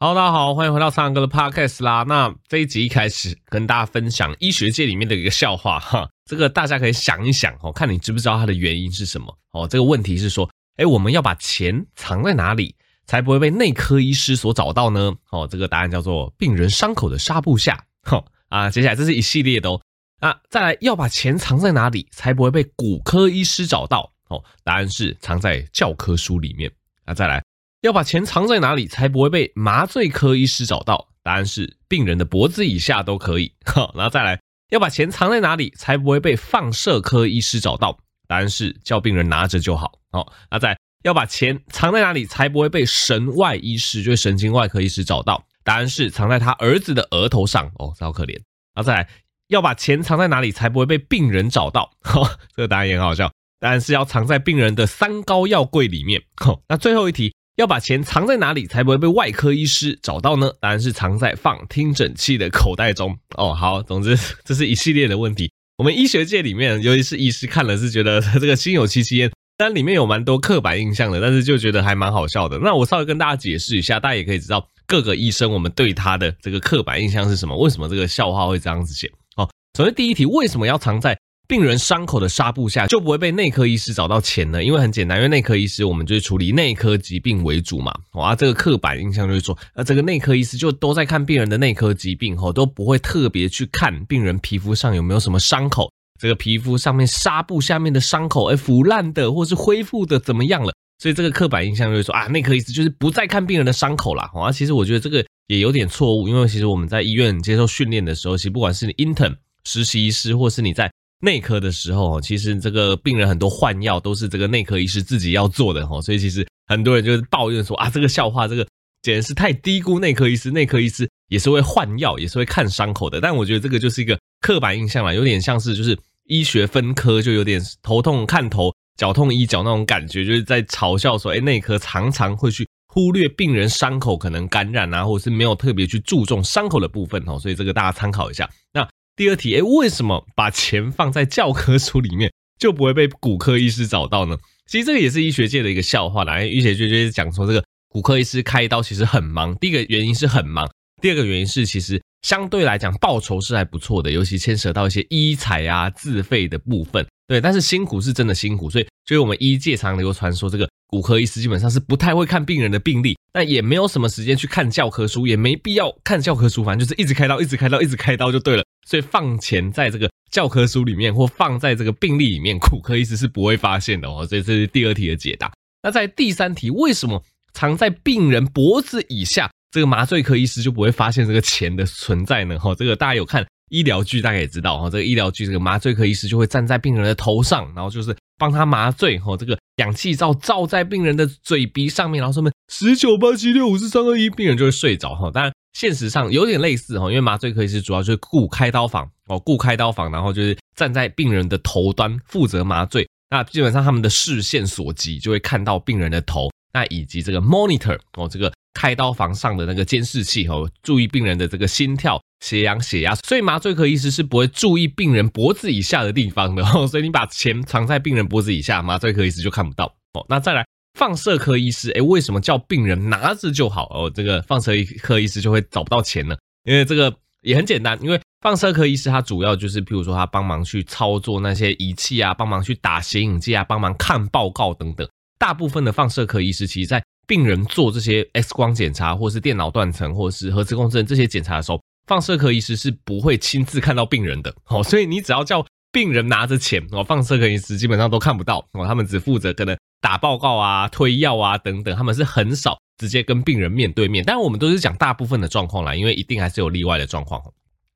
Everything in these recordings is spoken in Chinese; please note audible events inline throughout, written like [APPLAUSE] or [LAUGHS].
好大家好，欢迎回到苍蓝鸽的 Podcast 啦。那这一集一开始跟大家分享医学界里面的一个笑话哈，这个大家可以想一想哦，看你知不知道它的原因是什么哦。这个问题是说，哎，我们要把钱藏在哪里才不会被内科医师所找到呢？哦，这个答案叫做病人伤口的纱布下。哈啊，接下来这是一系列的哦。那再来要把钱藏在哪里才不会被骨科医师找到？哦，答案是藏在教科书里面。那再来。要把钱藏在哪里才不会被麻醉科医师找到？答案是病人的脖子以下都可以。[LAUGHS] 好，然后再来，要把钱藏在哪里才不会被放射科医师找到？答案是叫病人拿着就好。好，那再，要把钱藏在哪里才不会被神外医师，就是神经外科医师找到？答案是藏在他儿子的额头上。哦，好可怜。那再来，要把钱藏在哪里才不会被病人找到？[LAUGHS] 哈，这个答案也很好笑。答案是要藏在病人的三高药柜里面。[LAUGHS] 好，那最后一题。要把钱藏在哪里才不会被外科医师找到呢？当然是藏在放听诊器的口袋中哦。好，总之 [LAUGHS] 这是一系列的问题。我们医学界里面，尤其是医师看了是觉得 [LAUGHS] 这个心有戚戚焉，但里面有蛮多刻板印象的，但是就觉得还蛮好笑的。那我稍微跟大家解释一下，大家也可以知道各个医生我们对他的这个刻板印象是什么，为什么这个笑话会这样子写。哦，首先第一题，为什么要藏在病人伤口的纱布下就不会被内科医师找到钱呢？因为很简单，因为内科医师我们就是处理内科疾病为主嘛。哇，这个刻板印象就是说，呃，这个内科医师就都在看病人的内科疾病，吼，都不会特别去看病人皮肤上有没有什么伤口，这个皮肤上面纱布下面的伤口，哎，腐烂的或是恢复的怎么样了？所以这个刻板印象就是说啊，内科医师就是不再看病人的伤口啦。啊，其实我觉得这个也有点错误，因为其实我们在医院接受训练的时候，其实不管是你 intern 实习医师，或是你在内科的时候，其实这个病人很多换药都是这个内科医师自己要做的哈，所以其实很多人就是抱怨说啊，这个笑话这个简直是太低估内科医师，内科医师也是会换药，也是会看伤口的。但我觉得这个就是一个刻板印象啦，有点像是就是医学分科，就有点头痛看头，脚痛医脚那种感觉，就是在嘲笑说，哎，内科常常会去忽略病人伤口可能感染啊，或者是没有特别去注重伤口的部分哦，所以这个大家参考一下。那。第二题，哎，为什么把钱放在教科书里面就不会被骨科医师找到呢？其实这个也是医学界的一个笑话啦。医学界就是讲说，这个骨科医师开刀其实很忙。第一个原因是很忙，第二个原因是其实相对来讲报酬是还不错的，尤其牵涉到一些医材啊自费的部分。对，但是辛苦是真的辛苦，所以就是我们医界常流传说，这个骨科医师基本上是不太会看病人的病历，但也没有什么时间去看教科书，也没必要看教科书，反正就是一直开刀，一直开刀，一直开刀就对了。所以放钱在这个教科书里面，或放在这个病历里面，骨科医师是不会发现的哦。所以这是第二题的解答。那在第三题，为什么藏在病人脖子以下，这个麻醉科医师就不会发现这个钱的存在呢？哈，这个大家有看。医疗剧大家也知道哈，这个医疗剧这个麻醉科医师就会站在病人的头上，然后就是帮他麻醉哈，这个氧气罩罩在病人的嘴鼻上面，然后说明十九八七六五四三二一，病人就会睡着哈。当然现实上有点类似哈，因为麻醉科医师主要就是顾开刀房哦，顾开刀房，然后就是站在病人的头端负责麻醉，那基本上他们的视线所及就会看到病人的头，那以及这个 monitor 哦，这个开刀房上的那个监视器哦，注意病人的这个心跳。血氧、血压，所以麻醉科医师是不会注意病人脖子以下的地方的 [LAUGHS] 哦。所以你把钱藏在病人脖子以下，麻醉科医师就看不到哦。那再来，放射科医师，诶，为什么叫病人拿着就好哦？这个放射科医师就会找不到钱呢？[LAUGHS] 因为这个也很简单，因为放射科医师他主要就是，譬如说他帮忙去操作那些仪器啊，帮忙去打显影剂啊，帮忙看报告等等。大部分的放射科医师，其实在病人做这些 X 光检查，或是电脑断层，或是核磁共振这些检查的时候。放射科医师是不会亲自看到病人的，[LAUGHS] 哦，所以你只要叫病人拿着钱，哦，放射科医师基本上都看不到，哦，他们只负责可能打报告啊、推药啊等等，他们是很少直接跟病人面对面。但，我们都是讲大部分的状况啦，因为一定还是有例外的状况。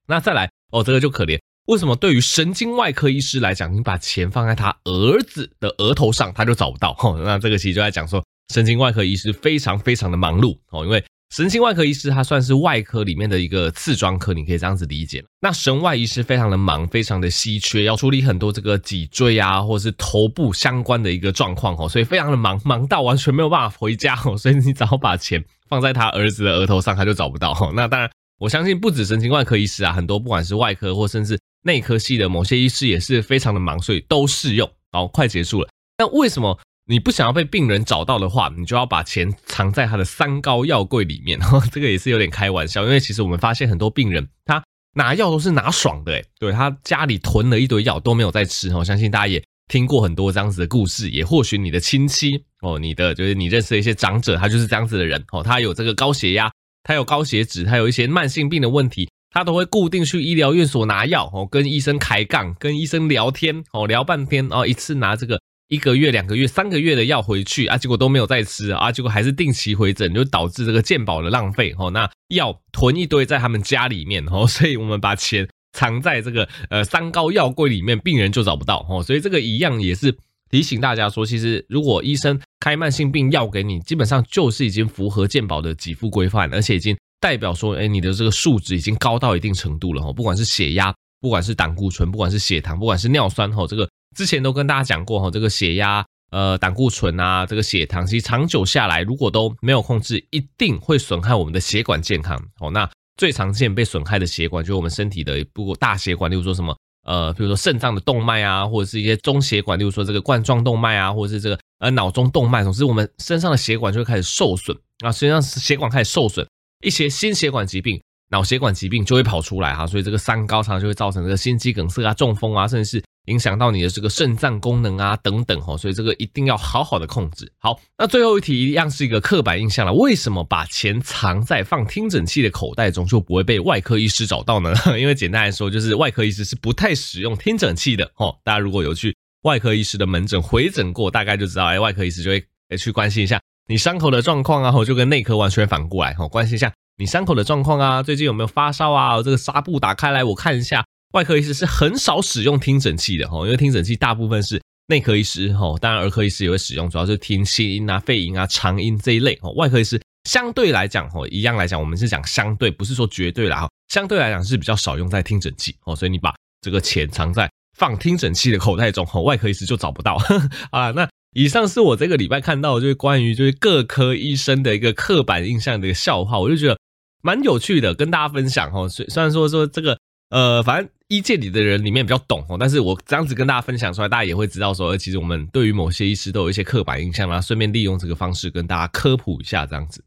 那再来，哦，这个就可怜，为什么对于神经外科医师来讲，你把钱放在他儿子的额头上，他就找不到？哦，那这个其实就在讲说，神经外科医师非常非常的忙碌，哦，因为。神经外科医师，他算是外科里面的一个次专科，你可以这样子理解。那神外医师非常的忙，非常的稀缺，要处理很多这个脊椎啊，或者是头部相关的一个状况哦，所以非常的忙，忙到完全没有办法回家哦。[LAUGHS] 所以你只要把钱放在他儿子的额头上，他就找不到哦。那当然，我相信不止神经外科医师啊，很多不管是外科或甚至内科系的某些医师也是非常的忙，所以都适用。好，快结束了。那为什么你不想要被病人找到的话，你就要把钱藏在他的三高药柜里面。[LAUGHS] 这个也是有点开玩笑，因为其实我们发现很多病人他拿药都是拿爽的，诶对，他家里囤了一堆药都没有在吃。我相信大家也听过很多这样子的故事，也或许你的亲戚哦，你的就是你认识的一些长者，他就是这样子的人哦，他有这个高血压，他有高血脂，他有一些慢性病的问题，他都会固定去医疗院所拿药哦，跟医生开杠，跟医生聊天哦，聊半天哦，一次拿这个。一个月、两个月、三个月的药回去啊，结果都没有再吃啊，结果还是定期回诊，就导致这个健保的浪费哦。那药囤一堆在他们家里面哦，所以我们把钱藏在这个呃三高药柜里面，病人就找不到哦。所以这个一样也是提醒大家说，其实如果医生开慢性病药给你，基本上就是已经符合健保的给付规范，而且已经代表说，哎，你的这个数值已经高到一定程度了哦。不管是血压，不管是胆固醇，不管是血糖，不管是尿酸哦，这个。之前都跟大家讲过哈，这个血压、呃胆固醇啊，这个血糖，其实长久下来，如果都没有控制，一定会损害我们的血管健康。哦，那最常见被损害的血管，就是我们身体的不过大血管，例如说什么，呃，比如说肾脏的动脉啊，或者是一些中血管，例如说这个冠状动脉啊，或者是这个呃脑中动脉，总之我们身上的血管就会开始受损啊，身上血管开始受损，一些心血管疾病。脑血管疾病就会跑出来哈，所以这个三高常常就会造成这个心肌梗塞啊、中风啊，甚至是影响到你的这个肾脏功能啊等等哈，所以这个一定要好好的控制。好，那最后一题一样是一个刻板印象了，为什么把钱藏在放听诊器的口袋中就不会被外科医师找到呢？[LAUGHS] 因为简单来说，就是外科医师是不太使用听诊器的哦。大家如果有去外科医师的门诊回诊过，大概就知道，哎，外科医师就会去关心一下你伤口的状况啊，就跟内科完全反过来哈，关心一下。你伤口的状况啊，最近有没有发烧啊？这个纱布打开来我看一下。外科医师是很少使用听诊器的哈，因为听诊器大部分是内科医师哈，当然儿科医师也会使用，主要是听心音啊、肺音啊、肠音这一类哈。外科医师相对来讲哈，一样来讲，我们是讲相对，不是说绝对啦哈。相对来讲是比较少用在听诊器哦，所以你把这个钱藏在放听诊器的口袋中，外科医师就找不到 [LAUGHS] 啊。那以上是我这个礼拜看到的就是关于就是各科医生的一个刻板印象的一个笑话，我就觉得。蛮有趣的，跟大家分享哈。虽虽然说说这个，呃，反正医界里的人里面比较懂哦，但是我这样子跟大家分享出来，大家也会知道说，其实我们对于某些医师都有一些刻板印象啦。顺便利用这个方式跟大家科普一下，这样子。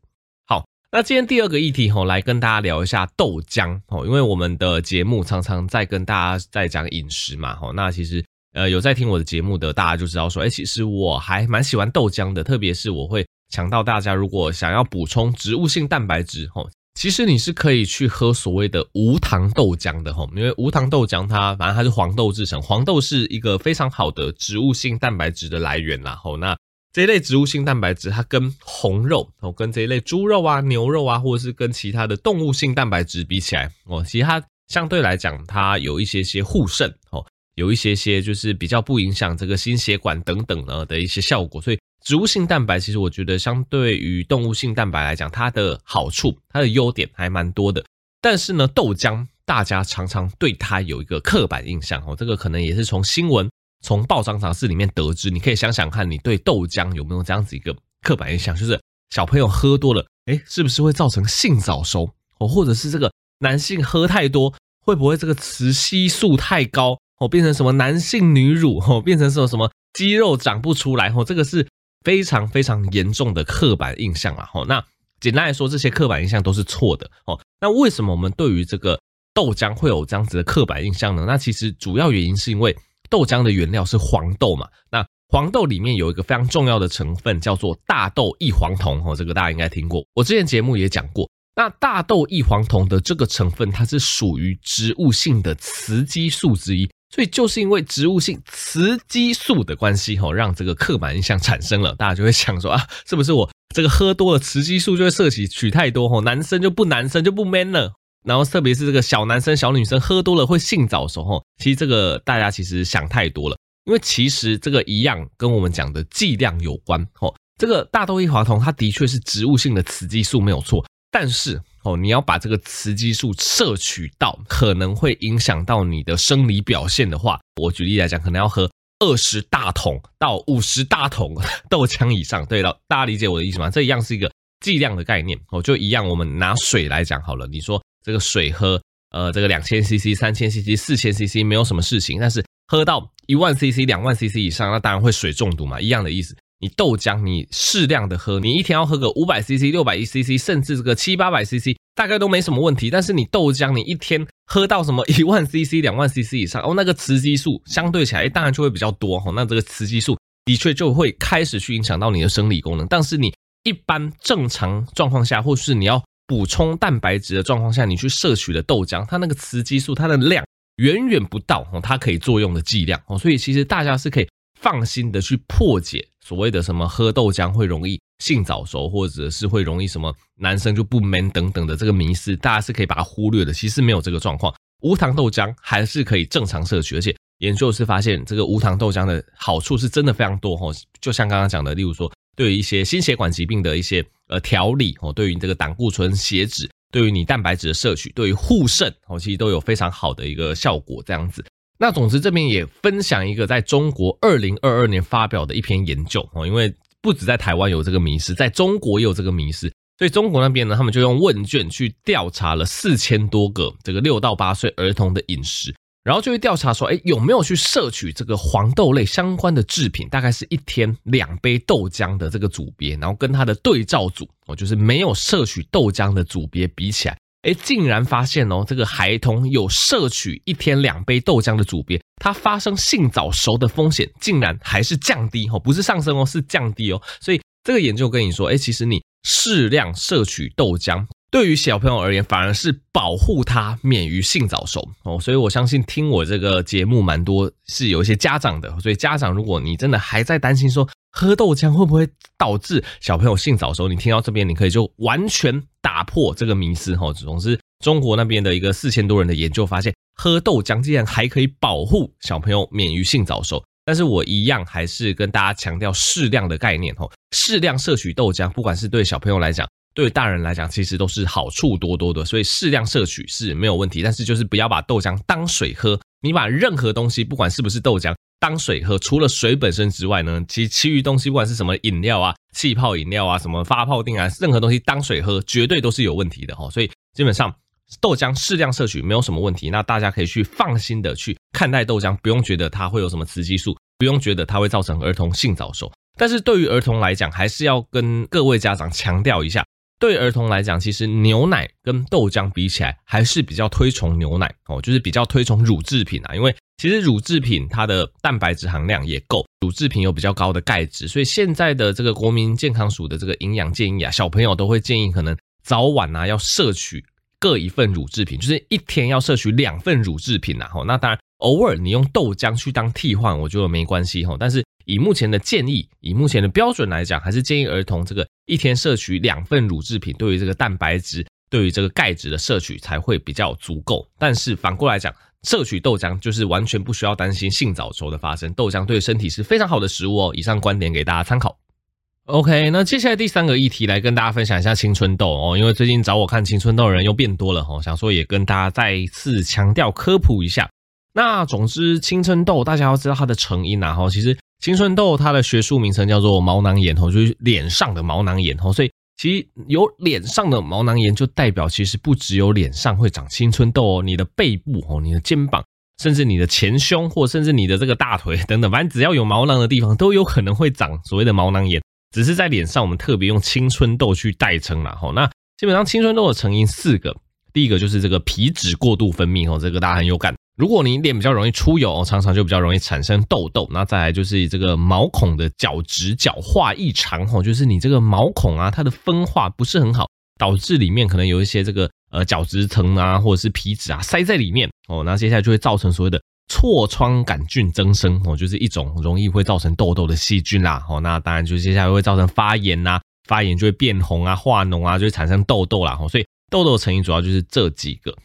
好，那今天第二个议题吼，来跟大家聊一下豆浆哦，因为我们的节目常常在跟大家在讲饮食嘛，吼，那其实呃有在听我的节目的大家就知道说，哎，其实我还蛮喜欢豆浆的，特别是我会强调大家如果想要补充植物性蛋白质吼。其实你是可以去喝所谓的无糖豆浆的吼，因为无糖豆浆它反正它是黄豆制成，黄豆是一个非常好的植物性蛋白质的来源啦吼。那这一类植物性蛋白质它跟红肉哦，跟这一类猪肉啊、牛肉啊，或者是跟其他的动物性蛋白质比起来哦，其实它相对来讲它有一些些护肾哦，有一些些就是比较不影响这个心血管等等呢的一些效果，所以。植物性蛋白其实我觉得相对于动物性蛋白来讲，它的好处、它的优点还蛮多的。但是呢，豆浆大家常常对它有一个刻板印象哦，这个可能也是从新闻、从报章杂志里面得知。你可以想想看，你对豆浆有没有这样子一个刻板印象？就是小朋友喝多了，诶，是不是会造成性早熟哦？或者是这个男性喝太多，会不会这个雌激素太高哦，变成什么男性女乳哦，变成什么什么肌肉长不出来哦？这个是。非常非常严重的刻板印象啊！吼，那简单来说，这些刻板印象都是错的哦。那为什么我们对于这个豆浆会有这样子的刻板印象呢？那其实主要原因是因为豆浆的原料是黄豆嘛。那黄豆里面有一个非常重要的成分叫做大豆异黄酮哦，这个大家应该听过。我之前节目也讲过。那大豆异黄酮的这个成分，它是属于植物性的雌激素之一。所以就是因为植物性雌激素的关系吼，让这个刻板印象产生了，大家就会想说啊，是不是我这个喝多了雌激素就会摄取取太多吼，男生就不男生就不 man 了，然后特别是这个小男生小女生喝多了会性早熟吼，其实这个大家其实想太多了，因为其实这个一样跟我们讲的剂量有关吼，这个大豆异黄酮它的确是植物性的雌激素没有错，但是。哦，你要把这个雌激素摄取到，可能会影响到你的生理表现的话，我举例来讲，可能要喝二十大桶到五十大桶豆浆以上。对了，大家理解我的意思吗？这一样是一个剂量的概念。哦，就一样，我们拿水来讲好了。你说这个水喝，呃，这个两千 CC、三千 CC、四千 CC 没有什么事情，但是喝到一万 CC、两万 CC 以上，那当然会水中毒嘛，一样的意思。你豆浆你适量的喝，你一天要喝个五百 CC、六百 CC，甚至这个七八百 CC，大概都没什么问题。但是你豆浆你一天喝到什么 [LAUGHS] 一万 CC、两万 CC 以上，哦，那个雌激素相对起来，当然就会比较多哈。那这个雌激素的确就会开始去影响到你的生理功能。但是你一般正常状况下，或是你要补充蛋白质的状况下，你去摄取的豆浆，它那个雌激素它的量远远不到哦，它可以作用的剂量哦。所以其实大家是可以放心的去破解所谓的什么喝豆浆会容易性早熟，或者是会容易什么男生就不 man 等等的这个迷思，大家是可以把它忽略的。其实没有这个状况，无糖豆浆还是可以正常摄取，而且研究是发现这个无糖豆浆的好处是真的非常多哦。就像刚刚讲的，例如说。对于一些心血管疾病的一些呃调理哦，对于你这个胆固醇、血脂，对于你蛋白质的摄取，对于护肾哦，其实都有非常好的一个效果。这样子，那总之这边也分享一个在中国二零二二年发表的一篇研究哦，因为不止在台湾有这个迷思，在中国也有这个迷思，所以中国那边呢，他们就用问卷去调查了四千多个这个六到八岁儿童的饮食。然后就会调查说，哎，有没有去摄取这个黄豆类相关的制品？大概是一天两杯豆浆的这个组别，然后跟它的对照组哦，就是没有摄取豆浆的组别比起来，哎，竟然发现哦，这个孩童有摄取一天两杯豆浆的组别，它发生性早熟的风险竟然还是降低哦，不是上升哦，是降低哦。所以这个研究跟你说，哎，其实你适量摄取豆浆。对于小朋友而言，反而是保护他免于性早熟哦，所以我相信听我这个节目蛮多是有一些家长的，所以家长如果你真的还在担心说喝豆浆会不会导致小朋友性早熟，你听到这边你可以就完全打破这个迷思哈。总之，中国那边的一个四千多人的研究发现，喝豆浆竟然还可以保护小朋友免于性早熟，但是我一样还是跟大家强调适量的概念哦，适量摄取豆浆，不管是对小朋友来讲。对大人来讲，其实都是好处多多的，所以适量摄取是没有问题。但是就是不要把豆浆当水喝。你把任何东西，不管是不是豆浆，当水喝，除了水本身之外呢，其其余东西，不管是什么饮料啊、气泡饮料啊、什么发泡錠啊，任何东西当水喝，绝对都是有问题的哈。所以基本上豆浆适量摄取没有什么问题。那大家可以去放心的去看待豆浆，不用觉得它会有什么雌激素，不用觉得它会造成儿童性早熟。但是对于儿童来讲，还是要跟各位家长强调一下。对儿童来讲，其实牛奶跟豆浆比起来，还是比较推崇牛奶哦，就是比较推崇乳制品啊。因为其实乳制品它的蛋白质含量也够，乳制品有比较高的钙质，所以现在的这个国民健康署的这个营养建议啊，小朋友都会建议可能早晚啊要摄取各一份乳制品，就是一天要摄取两份乳制品呐。那当然偶尔你用豆浆去当替换，我觉得没关系哈。但是以目前的建议，以目前的标准来讲，还是建议儿童这个一天摄取两份乳制品，对于这个蛋白质、对于这个钙质的摄取才会比较足够。但是反过来讲，摄取豆浆就是完全不需要担心性早熟的发生，豆浆对身体是非常好的食物哦。以上观点给大家参考。OK，那接下来第三个议题来跟大家分享一下青春痘哦，因为最近找我看青春痘的人又变多了哦，想说也跟大家再一次强调科普一下。那总之，青春痘大家要知道它的成因啊，哈，其实。青春痘它的学术名称叫做毛囊炎吼，就是脸上的毛囊炎吼，所以其实有脸上的毛囊炎就代表其实不只有脸上会长青春痘哦，你的背部哦，你的肩膀，甚至你的前胸，或甚至你的这个大腿等等，反正只要有毛囊的地方都有可能会长所谓的毛囊炎，只是在脸上我们特别用青春痘去代称啦吼。那基本上青春痘的成因四个，第一个就是这个皮脂过度分泌哦，这个大家很有感。如果你脸比较容易出油，常常就比较容易产生痘痘。那再来就是这个毛孔的角质角化异常，吼，就是你这个毛孔啊，它的分化不是很好，导致里面可能有一些这个呃角质层啊，或者是皮脂啊塞在里面哦。那接下来就会造成所谓的痤疮杆菌增生哦，就是一种容易会造成痘痘的细菌啦。哦，那当然就接下来会造成发炎呐，发炎就会变红啊、化脓啊，就会产生痘痘啦。哦，所以痘痘的成因主要就是这几个。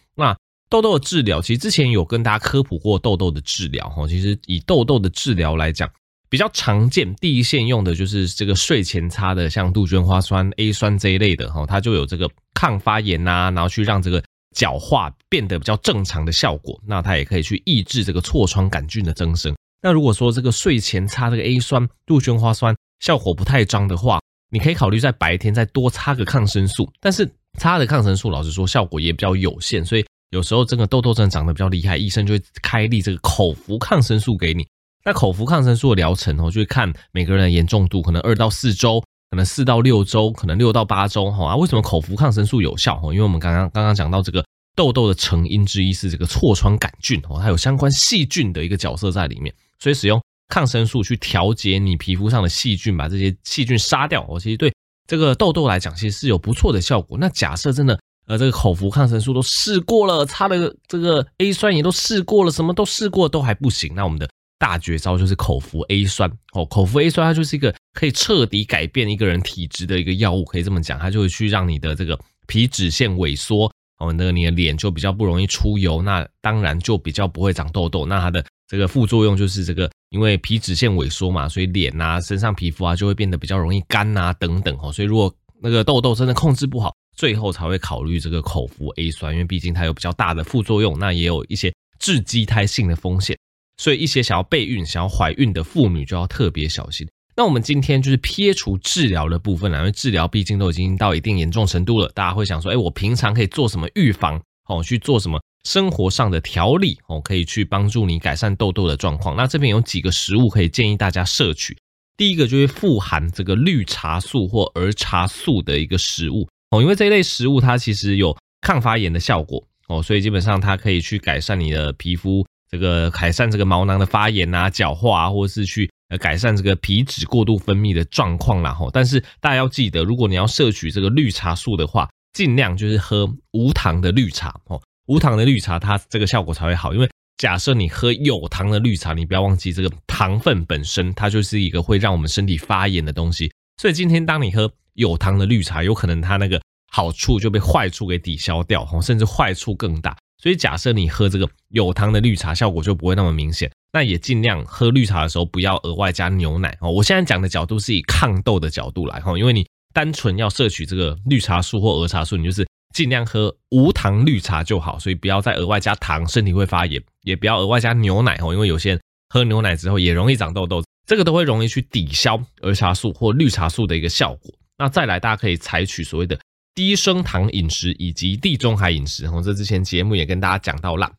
痘痘的治疗，其实之前有跟大家科普过痘痘的治疗哈。其实以痘痘的治疗来讲，比较常见第一线用的就是这个睡前擦的，像杜鹃花酸、A 酸这一类的哈，它就有这个抗发炎呐，然后去让这个角化变得比较正常的效果。那它也可以去抑制这个痤疮杆菌的增生。那如果说这个睡前擦这个 A 酸、杜鹃花酸效果不太彰的话，你可以考虑在白天再多擦个抗生素。但是擦的抗生素，老实说效果也比较有限，所以。有时候这个痘痘症长得比较厉害，医生就会开立这个口服抗生素给你。那口服抗生素的疗程哦，就会看每个人的严重度，可能二到四周，可能四到六周，可能六到八周哈啊。为什么口服抗生素有效哈？因为我们刚刚刚刚讲到这个痘痘的成因之一是这个痤疮杆菌哦，它有相关细菌的一个角色在里面，所以使用抗生素去调节你皮肤上的细菌，把这些细菌杀掉哦，其实对这个痘痘来讲，其实是有不错的效果。那假设真的呃这个口服抗生素都试过了，擦了这个 A 酸也都试过了，什么都试过都还不行，那我们的。大绝招就是口服 A 酸哦，口服 A 酸它就是一个可以彻底改变一个人体质的一个药物，可以这么讲，它就会去让你的这个皮脂腺萎缩哦，那个你的脸就比较不容易出油，那当然就比较不会长痘痘。那它的这个副作用就是这个，因为皮脂腺萎缩嘛，所以脸啊、身上皮肤啊就会变得比较容易干啊等等哦。所以如果那个痘痘真的控制不好，最后才会考虑这个口服 A 酸，因为毕竟它有比较大的副作用，那也有一些致畸胎性的风险。所以一些想要备孕、想要怀孕的妇女就要特别小心。那我们今天就是撇除治疗的部分了，因为治疗毕竟都已经到一定严重程度了，大家会想说，哎，我平常可以做什么预防？哦，去做什么生活上的调理？哦，可以去帮助你改善痘痘的状况。那这边有几个食物可以建议大家摄取。第一个就是富含这个绿茶素或儿茶素的一个食物哦，因为这一类食物它其实有抗发炎的效果哦，所以基本上它可以去改善你的皮肤。这个改善这个毛囊的发炎啊、角化啊，或者是去呃改善这个皮脂过度分泌的状况啦。吼，但是大家要记得，如果你要摄取这个绿茶素的话，尽量就是喝无糖的绿茶哦。无糖的绿茶它这个效果才会好，因为假设你喝有糖的绿茶，你不要忘记这个糖分本身它就是一个会让我们身体发炎的东西。所以今天当你喝有糖的绿茶，有可能它那个好处就被坏处给抵消掉，吼，甚至坏处更大。所以假设你喝这个有糖的绿茶，效果就不会那么明显。那也尽量喝绿茶的时候不要额外加牛奶哦。我现在讲的角度是以抗痘的角度来哈，因为你单纯要摄取这个绿茶素或儿茶素，你就是尽量喝无糖绿茶就好。所以不要再额外加糖，身体会发炎；也不要额外加牛奶哦，因为有些人喝牛奶之后也容易长痘痘，这个都会容易去抵消儿茶素或绿茶素的一个效果。那再来，大家可以采取所谓的。低升糖饮食以及地中海饮食，哦，这之前节目也跟大家讲到啦。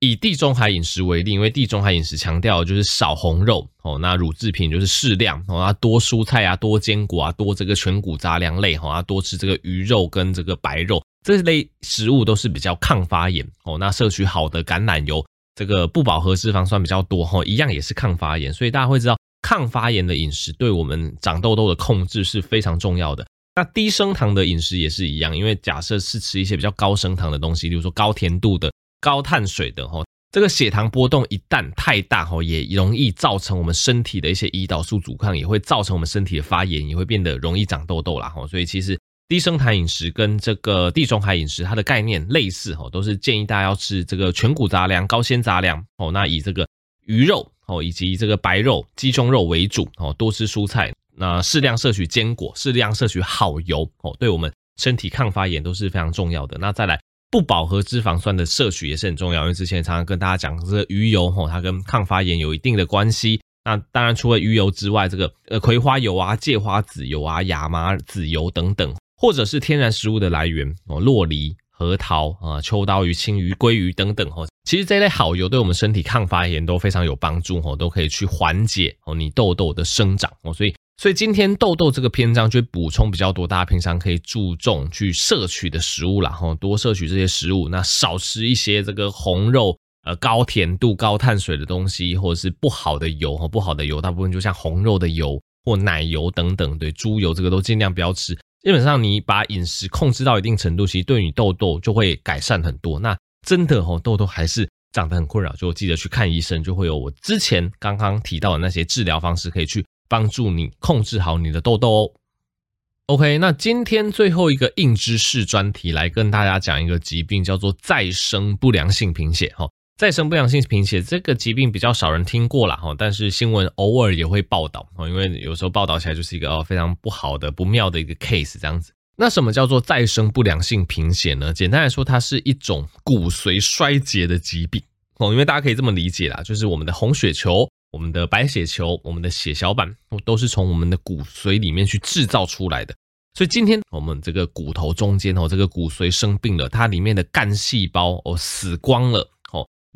以地中海饮食为例，因为地中海饮食强调就是少红肉哦，那乳制品就是适量哦，那多蔬菜啊，多坚果啊，多这个全谷杂粮类哈，啊，多吃这个鱼肉跟这个白肉这类食物都是比较抗发炎哦。那摄取好的橄榄油，这个不饱和脂肪酸比较多哈，一样也是抗发炎。所以大家会知道，抗发炎的饮食对我们长痘痘的控制是非常重要的。那低升糖的饮食也是一样，因为假设是吃一些比较高升糖的东西，比如说高甜度的、高碳水的，哈，这个血糖波动一旦太大，哈，也容易造成我们身体的一些胰岛素阻抗，也会造成我们身体的发炎，也会变得容易长痘痘啦，哈。所以其实低升糖饮食跟这个地中海饮食它的概念类似，哈，都是建议大家要吃这个全谷杂粮、高纤杂粮，哦，那以这个鱼肉，哦，以及这个白肉、鸡胸肉为主，哦，多吃蔬菜。那适量摄取坚果，适量摄取好油哦，对我们身体抗发炎都是非常重要的。那再来不饱和脂肪酸的摄取也是很重要，因为之前常常跟大家讲这个鱼油哦，它跟抗发炎有一定的关系。那当然除了鱼油之外，这个呃葵花油啊、芥花籽油啊、亚麻籽油等等，或者是天然食物的来源哦，洛梨、核桃啊、秋刀鱼、青鱼、鲑鱼等等哦，其实这类好油对我们身体抗发炎都非常有帮助哦，都可以去缓解哦你痘痘的生长哦，所以。所以今天痘痘这个篇章就补充比较多，大家平常可以注重去摄取的食物啦，哈，多摄取这些食物，那少吃一些这个红肉，呃，高甜度、高碳水的东西，或者是不好的油，哈，不好的油，大部分就像红肉的油或奶油等等，对，猪油这个都尽量不要吃。基本上你把饮食控制到一定程度，其实对你痘痘就会改善很多。那真的哈，痘痘还是长得很困扰，就记得去看医生，就会有我之前刚刚提到的那些治疗方式可以去。帮助你控制好你的痘痘哦。OK，那今天最后一个硬知识专题来跟大家讲一个疾病，叫做再生不良性贫血哈。再生不良性贫血这个疾病比较少人听过啦哈，但是新闻偶尔也会报道啊，因为有时候报道起来就是一个哦非常不好的、不妙的一个 case 这样子。那什么叫做再生不良性贫血呢？简单来说，它是一种骨髓衰竭的疾病哦，因为大家可以这么理解啦，就是我们的红血球。我们的白血球、我们的血小板都是从我们的骨髓里面去制造出来的。所以今天我们这个骨头中间哦，这个骨髓生病了，它里面的干细胞哦死光了，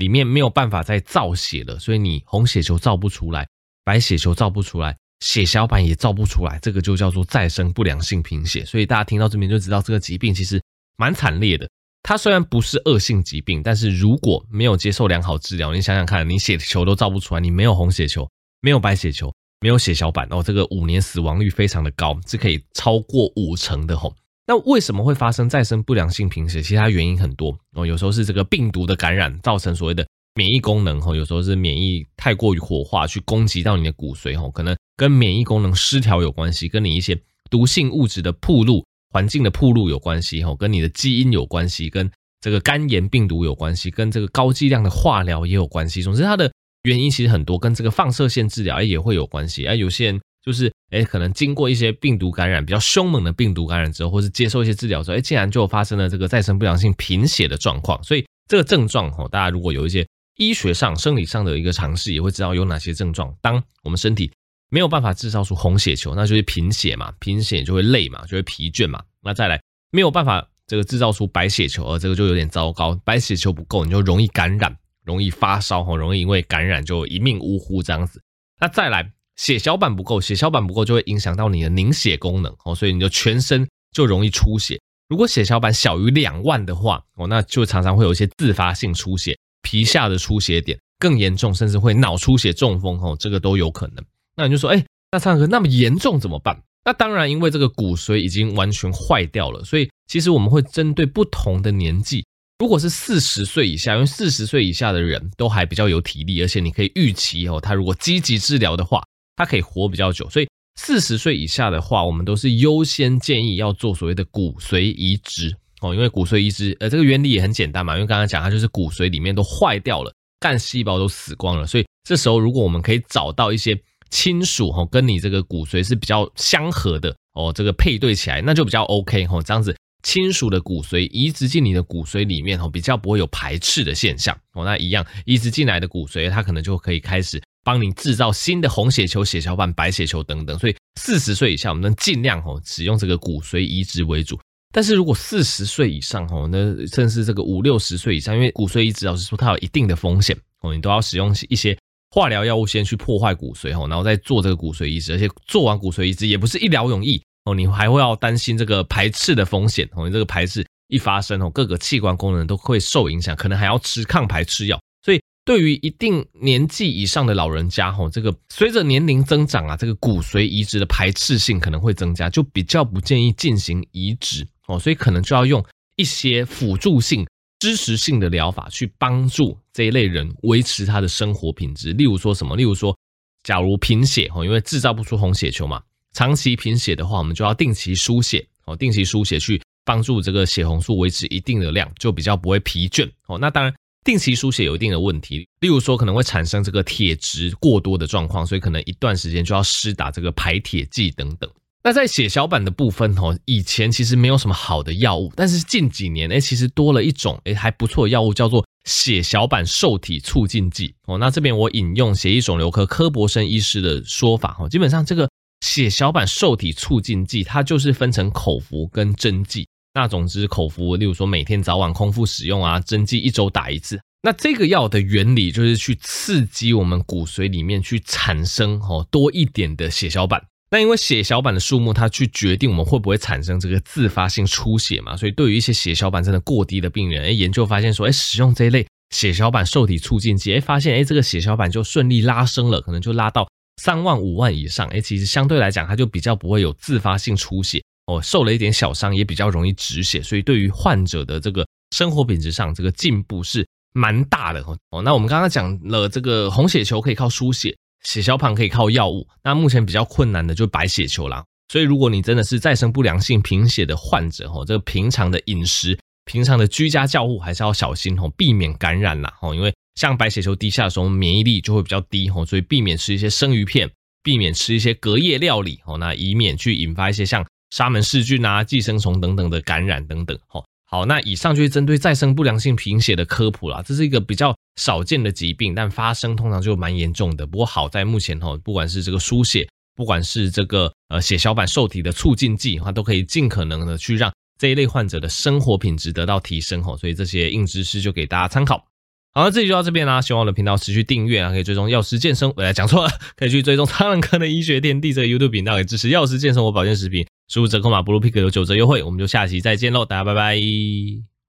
里面没有办法再造血了，所以你红血球造不出来，白血球造不出来，血小板也造不出来，这个就叫做再生不良性贫血。所以大家听到这边就知道这个疾病其实蛮惨烈的。它虽然不是恶性疾病，但是如果没有接受良好治疗，你想想看，你血球都造不出来，你没有红血球，没有白血球，没有血小板，哦，这个五年死亡率非常的高，是可以超过五成的吼。那为什么会发生再生不良性贫血？其实它原因很多哦，有时候是这个病毒的感染造成所谓的免疫功能吼，有时候是免疫太过于活化去攻击到你的骨髓吼，可能跟免疫功能失调有关系，跟你一些毒性物质的暴露、环境的暴露有关系吼，跟你的基因有关系，跟这个肝炎病毒有关系，跟这个高剂量的化疗也有关系。总之，它的原因其实很多，跟这个放射线治疗也会有关系。而有些人。就是诶，可能经过一些病毒感染比较凶猛的病毒感染之后，或是接受一些治疗之后，诶，竟然就发生了这个再生不良性贫血的状况。所以这个症状哈，大家如果有一些医学上、生理上的一个尝试，也会知道有哪些症状。当我们身体没有办法制造出红血球，那就是贫血嘛，贫血就会累嘛，就会疲倦嘛。那再来没有办法这个制造出白血球，而这个就有点糟糕，白血球不够，你就容易感染，容易发烧哈，容易因为感染就一命呜呼这样子。那再来。血小板不够，血小板不够就会影响到你的凝血功能哦，所以你就全身就容易出血。如果血小板小于两万的话哦，那就常常会有一些自发性出血，皮下的出血点更严重，甚至会脑出血、中风哦，这个都有可能。那你就说，哎，那唱歌那么严重怎么办？那当然，因为这个骨髓已经完全坏掉了，所以其实我们会针对不同的年纪，如果是四十岁以下，因为四十岁以下的人都还比较有体力，而且你可以预期哦，他如果积极治疗的话。它可以活比较久，所以四十岁以下的话，我们都是优先建议要做所谓的骨髓移植。哦，因为骨髓移植，呃，这个原理也很简单嘛，因为刚刚讲它就是骨髓里面都坏掉了，干细胞都死光了，所以这时候如果我们可以找到一些亲属哈，跟你这个骨髓是比较相合的哦，这个配对起来那就比较 OK 哈，这样子亲属的骨髓移植进你的骨髓里面哦，比较不会有排斥的现象。哦，那一样移植进来的骨髓，它可能就可以开始。帮你制造新的红血球、血小板、白血球等等，所以四十岁以下，我们能尽量吼使用这个骨髓移植为主。但是如果四十岁以上哦，那甚至这个五六十岁以上，因为骨髓移植老实说它有一定的风险哦，你都要使用一些化疗药物先去破坏骨髓，然后再做这个骨髓移植，而且做完骨髓移植也不是一劳永逸哦，你还会要担心这个排斥的风险哦，你这个排斥一发生哦，各个器官功能都会受影响，可能还要吃抗排斥药。所以对于一定年纪以上的老人家，吼，这个随着年龄增长啊，这个骨髓移植的排斥性可能会增加，就比较不建议进行移植哦，所以可能就要用一些辅助性、支持性的疗法去帮助这一类人维持他的生活品质。例如说什么？例如说，假如贫血哦，因为制造不出红血球嘛，长期贫血的话，我们就要定期输血哦，定期输血去帮助这个血红素维持一定的量，就比较不会疲倦哦。那当然。定期输血有一定的问题，例如说可能会产生这个铁质过多的状况，所以可能一段时间就要施打这个排铁剂等等。那在血小板的部分哦，以前其实没有什么好的药物，但是近几年哎，其实多了一种哎还不错的药物，叫做血小板受体促进剂哦。那这边我引用血液肿瘤科柯博生医师的说法哦，基本上这个血小板受体促进剂它就是分成口服跟针剂。那总之，口服，例如说每天早晚空腹使用啊，针剂一周打一次。那这个药的原理就是去刺激我们骨髓里面去产生哦多一点的血小板。那因为血小板的数目，它去决定我们会不会产生这个自发性出血嘛。所以对于一些血小板真的过低的病人，哎，研究发现说，哎，使用这一类血小板受体促进剂，哎，发现哎这个血小板就顺利拉升了，可能就拉到三万五万以上。哎，其实相对来讲，它就比较不会有自发性出血。哦，受了一点小伤也比较容易止血，所以对于患者的这个生活品质上，这个进步是蛮大的哦。那我们刚刚讲了，这个红血球可以靠输血，血小板可以靠药物，那目前比较困难的就是白血球啦。所以如果你真的是再生不良性贫血的患者哦，这个平常的饮食、平常的居家照护还是要小心哦，避免感染啦哦。因为像白血球低下的时候，免疫力就会比较低哦，所以避免吃一些生鱼片，避免吃一些隔夜料理哦，那以免去引发一些像。沙门氏菌啊、寄生虫等等的感染等等。吼，好，那以上就是针对再生不良性贫血的科普啦。这是一个比较少见的疾病，但发生通常就蛮严重的。不过好在目前哈，不管是这个输血，不管是这个呃血小板受体的促进剂，它都可以尽可能的去让这一类患者的生活品质得到提升。吼，所以这些硬知识就给大家参考。好，那这里就到这边啦、希望我的频道持续订阅啊，可以追踪药师健身。我来讲错了，可以去追踪苍狼科的医学天地这个 YouTube 频道，也支持药师健身我保健食品。输入折扣码 blue pick 有九折优惠我们就下期再见喽大家拜拜。